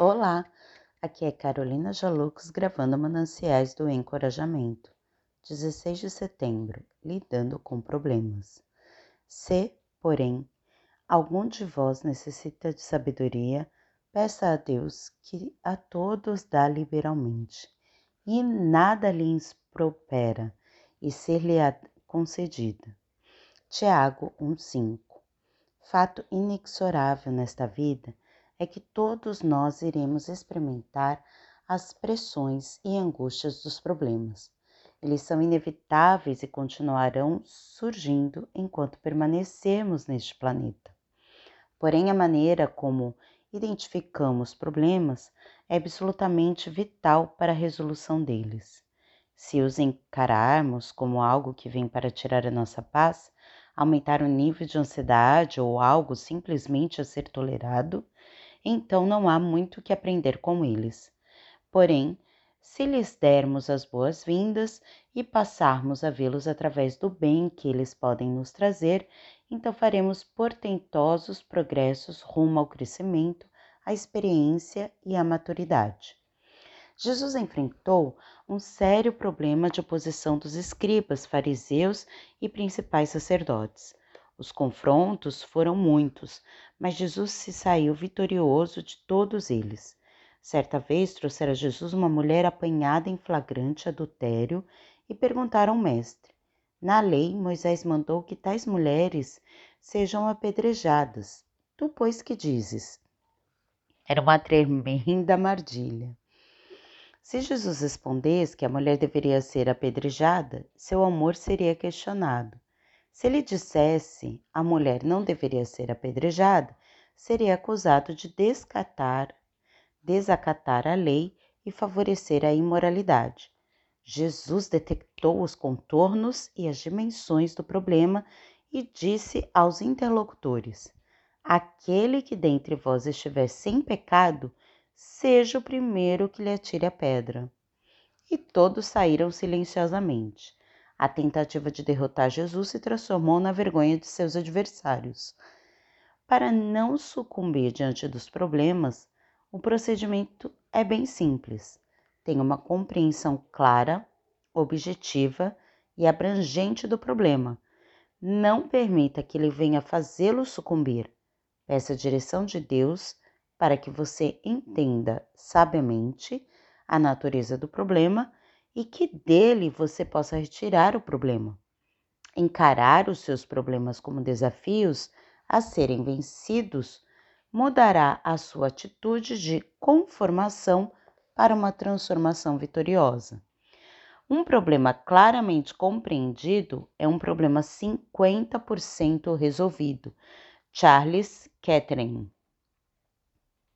Olá, aqui é Carolina Jalux gravando Mananciais do Encorajamento, 16 de setembro, lidando com problemas. Se, porém, algum de vós necessita de sabedoria, peça a Deus que a todos dá liberalmente, e nada lhe impropera, e ser-lhe-á concedida. Tiago 1,5 Fato inexorável nesta vida é que todos nós iremos experimentar as pressões e angústias dos problemas. Eles são inevitáveis e continuarão surgindo enquanto permanecermos neste planeta. Porém, a maneira como identificamos problemas é absolutamente vital para a resolução deles. Se os encararmos como algo que vem para tirar a nossa paz, aumentar o nível de ansiedade ou algo simplesmente a ser tolerado, então não há muito que aprender com eles. Porém, se lhes dermos as boas-vindas e passarmos a vê-los através do bem que eles podem nos trazer, então faremos portentosos progressos rumo ao crescimento, à experiência e à maturidade. Jesus enfrentou um sério problema de oposição dos escribas, fariseus e principais sacerdotes. Os confrontos foram muitos, mas Jesus se saiu vitorioso de todos eles. Certa vez trouxera Jesus uma mulher apanhada em flagrante adultério e perguntaram ao mestre: Na lei, Moisés mandou que tais mulheres sejam apedrejadas. Tu, pois, que dizes? Era uma tremenda mardilha. Se Jesus respondesse que a mulher deveria ser apedrejada, seu amor seria questionado. Se ele dissesse a mulher não deveria ser apedrejada, seria acusado de descatar, desacatar a lei e favorecer a imoralidade. Jesus detectou os contornos e as dimensões do problema e disse aos interlocutores: Aquele que dentre vós estiver sem pecado, seja o primeiro que lhe atire a pedra. E todos saíram silenciosamente. A tentativa de derrotar Jesus se transformou na vergonha de seus adversários. Para não sucumbir diante dos problemas, o procedimento é bem simples. Tenha uma compreensão clara, objetiva e abrangente do problema. Não permita que ele venha fazê-lo sucumbir. Peça a direção de Deus para que você entenda sabiamente a natureza do problema e que dele você possa retirar o problema. Encarar os seus problemas como desafios a serem vencidos mudará a sua atitude de conformação para uma transformação vitoriosa. Um problema claramente compreendido é um problema 50% resolvido. Charles Kettering